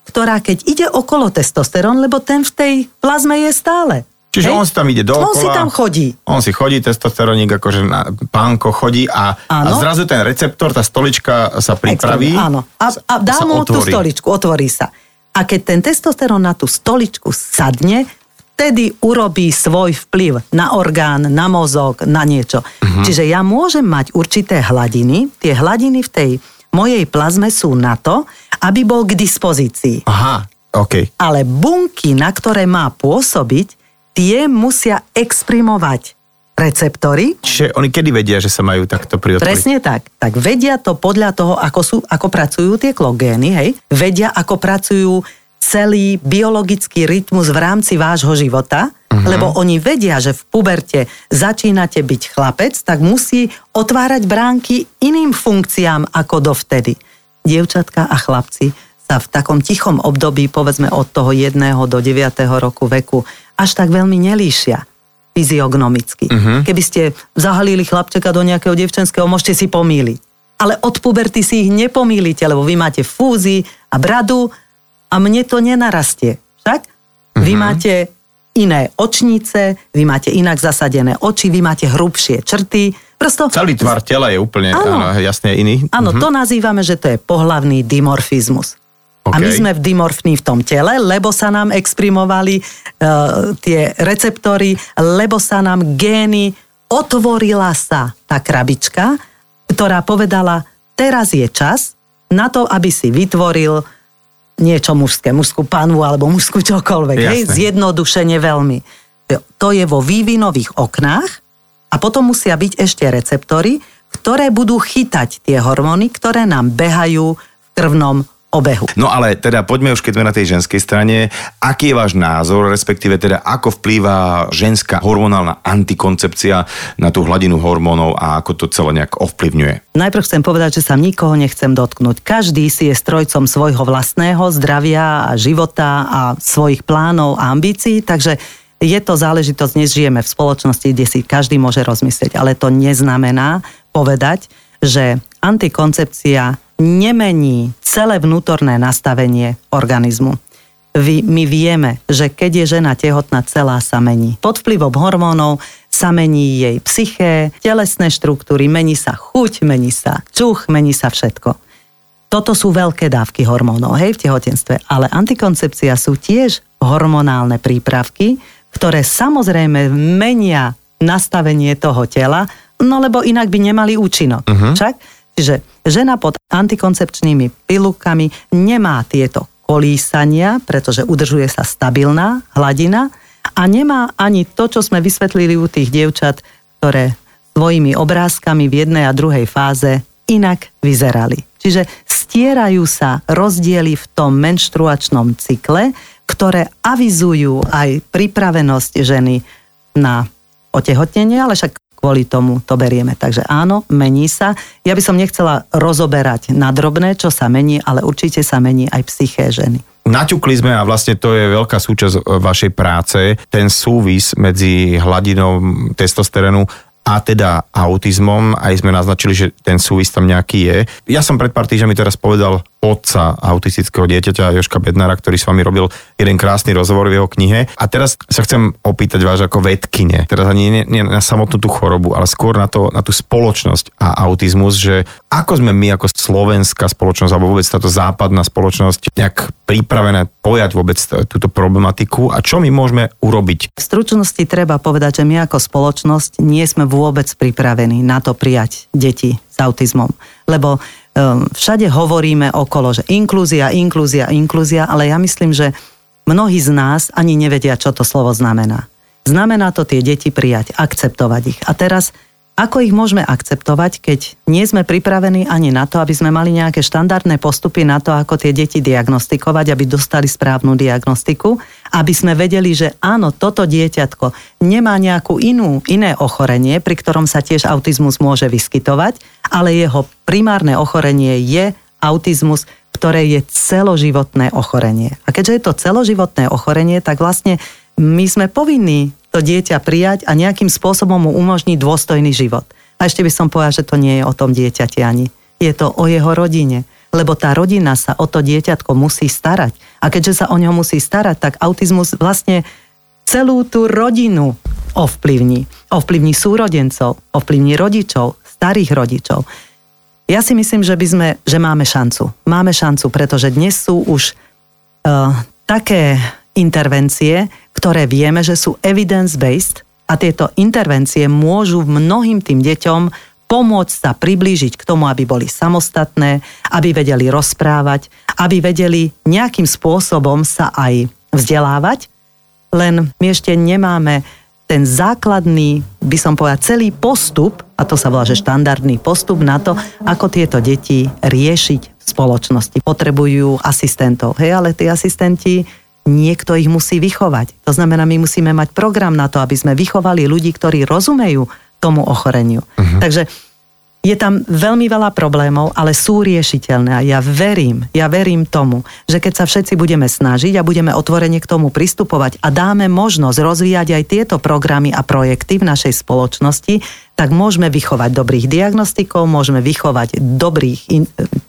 ktorá keď ide okolo testosterón, lebo ten v tej plazme je stále. Čiže on si tam ide dookola. On si tam chodí. On si chodí, testosterónik, akože na pánko chodí a, a Áno. zrazu ten receptor, tá stolička sa pripraví. Áno. A, a dá mu tú stoličku, otvorí sa. A keď ten testosterón na tú stoličku sadne, vtedy urobí svoj vplyv na orgán, na mozog, na niečo. Uh-huh. Čiže ja môžem mať určité hladiny, tie hladiny v tej mojej plazme sú na to, aby bol k dispozícii. Aha, OK. Ale bunky, na ktoré má pôsobiť, tie musia exprimovať receptory. Čiže oni kedy vedia, že sa majú takto priotvoriť? Presne tak. Tak vedia to podľa toho, ako, sú, ako pracujú tie klogény, hej? Vedia, ako pracujú celý biologický rytmus v rámci vášho života, uh-huh. lebo oni vedia, že v puberte začínate byť chlapec, tak musí otvárať bránky iným funkciám ako dovtedy. Dievčatka a chlapci sa v takom tichom období, povedzme od toho jedného do 9. roku veku, až tak veľmi nelíšia fyziognomicky. Uh-huh. Keby ste zahalili chlapčeka do nejakého devčenského, môžete si pomýliť. Ale od puberty si ich nepomýlite, lebo vy máte fúzy a bradu a mne to nenarastie. Však? Uh-huh. Vy máte iné očnice, vy máte inak zasadené oči, vy máte hrubšie črty. Prosto... Celý tvar tela je úplne áno, áno, jasne iný. Áno, uh-huh. to nazývame, že to je pohlavný dimorfizmus. Okay. A my sme v dimorfní v tom tele, lebo sa nám exprimovali uh, tie receptory, lebo sa nám gény, otvorila sa tá krabička, ktorá povedala, teraz je čas na to, aby si vytvoril niečo mužské, mužskú panvu alebo mužskú čokoľvek. Hej? Zjednodušene veľmi. To je vo vývinových oknách a potom musia byť ešte receptory, ktoré budú chytať tie hormóny, ktoré nám behajú v krvnom obehu. No ale teda poďme už, keď sme na tej ženskej strane. Aký je váš názor, respektíve teda ako vplýva ženská hormonálna antikoncepcia na tú hladinu hormónov a ako to celé nejak ovplyvňuje? Najprv chcem povedať, že sa nikoho nechcem dotknúť. Každý si je strojcom svojho vlastného zdravia a života a svojich plánov a ambícií, takže je to záležitosť, dnes žijeme v spoločnosti, kde si každý môže rozmyslieť, ale to neznamená povedať, že antikoncepcia nemení celé vnútorné nastavenie organizmu. Vy, my vieme, že keď je žena tehotná, celá sa mení. Pod vplyvom hormónov sa mení jej psyché, telesné štruktúry, mení sa chuť, mení sa čuch, mení sa všetko. Toto sú veľké dávky hormónov, hej, v tehotenstve. Ale antikoncepcia sú tiež hormonálne prípravky, ktoré samozrejme menia nastavenie toho tela, no lebo inak by nemali účinok. Uh-huh. Však? Čiže žena pod antikoncepčnými pilulkami nemá tieto kolísania, pretože udržuje sa stabilná hladina a nemá ani to, čo sme vysvetlili u tých dievčat, ktoré svojimi obrázkami v jednej a druhej fáze inak vyzerali. Čiže stierajú sa rozdiely v tom menštruačnom cykle, ktoré avizujú aj pripravenosť ženy na otehotnenie, ale však kvôli tomu to berieme. Takže áno, mení sa. Ja by som nechcela rozoberať na drobné, čo sa mení, ale určite sa mení aj psyché ženy. Naťukli sme a vlastne to je veľká súčasť e, vašej práce, ten súvis medzi hladinou testosterónu a teda autizmom, aj sme naznačili, že ten súvis tam nejaký je. Ja som pred pár týždňami teraz povedal otca autistického dieťaťa Joška Bednára, ktorý s vami robil jeden krásny rozhovor v jeho knihe. A teraz sa chcem opýtať vás ako vedkine, teraz ani nie, nie na samotnú tú chorobu, ale skôr na, to, na tú spoločnosť a autizmus, že ako sme my ako slovenská spoločnosť alebo vôbec táto západná spoločnosť nejak pripravené pojať vôbec túto problematiku a čo my môžeme urobiť? V stručnosti treba povedať, že my ako spoločnosť nie sme vôbec pripravení na to prijať deti s autizmom. Lebo všade hovoríme okolo, že inklúzia, inklúzia, inklúzia, ale ja myslím, že mnohí z nás ani nevedia, čo to slovo znamená. Znamená to tie deti prijať, akceptovať ich. A teraz ako ich môžeme akceptovať, keď nie sme pripravení ani na to, aby sme mali nejaké štandardné postupy na to, ako tie deti diagnostikovať, aby dostali správnu diagnostiku, aby sme vedeli, že áno, toto dieťatko nemá nejakú inú, iné ochorenie, pri ktorom sa tiež autizmus môže vyskytovať, ale jeho primárne ochorenie je autizmus, ktoré je celoživotné ochorenie. A keďže je to celoživotné ochorenie, tak vlastne my sme povinní to dieťa prijať a nejakým spôsobom mu umožniť dôstojný život. A ešte by som povedala, že to nie je o tom dieťati ani. Je to o jeho rodine. Lebo tá rodina sa o to dieťatko musí starať. A keďže sa o ňo musí starať, tak autizmus vlastne celú tú rodinu ovplyvní. Ovplyvní súrodencov, ovplyvní rodičov, starých rodičov. Ja si myslím, že, by sme, že máme šancu. Máme šancu, pretože dnes sú už uh, také intervencie, ktoré vieme, že sú evidence-based a tieto intervencie môžu mnohým tým deťom pomôcť sa priblížiť k tomu, aby boli samostatné, aby vedeli rozprávať, aby vedeli nejakým spôsobom sa aj vzdelávať, len my ešte nemáme ten základný, by som povedal, celý postup, a to sa volá, že štandardný postup na to, ako tieto deti riešiť v spoločnosti. Potrebujú asistentov, hej, ale tí asistenti niekto ich musí vychovať. To znamená, my musíme mať program na to, aby sme vychovali ľudí, ktorí rozumejú tomu ochoreniu. Uh-huh. Takže je tam veľmi veľa problémov, ale sú riešiteľné a ja verím, ja verím tomu, že keď sa všetci budeme snažiť a budeme otvorene k tomu pristupovať a dáme možnosť rozvíjať aj tieto programy a projekty v našej spoločnosti, tak môžeme vychovať dobrých diagnostikov, môžeme vychovať dobrých,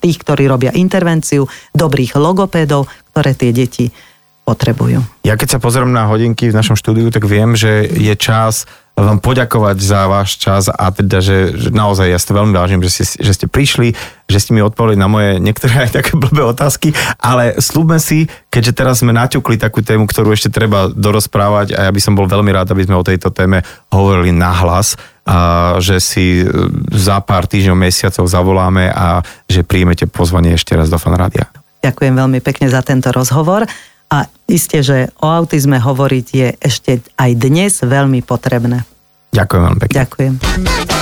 tých, ktorí robia intervenciu, dobrých logopédov, ktoré tie deti potrebujú. Ja keď sa pozriem na hodinky v našom štúdiu, tak viem, že je čas vám poďakovať za váš čas a teda, že, že naozaj ja si veľmi vážim, že ste, že ste prišli, že ste mi odpovedali na moje niektoré aj také blbé otázky, ale slúbme si, keďže teraz sme naťukli takú tému, ktorú ešte treba dorozprávať a ja by som bol veľmi rád, aby sme o tejto téme hovorili nahlas, a že si za pár týždňov, mesiacov zavoláme a že príjmete pozvanie ešte raz do Fanrádia. Ďakujem veľmi pekne za tento rozhovor a isté, že o autizme hovoriť je ešte aj dnes veľmi potrebné. Ďakujem veľmi pekne. Ďakujem.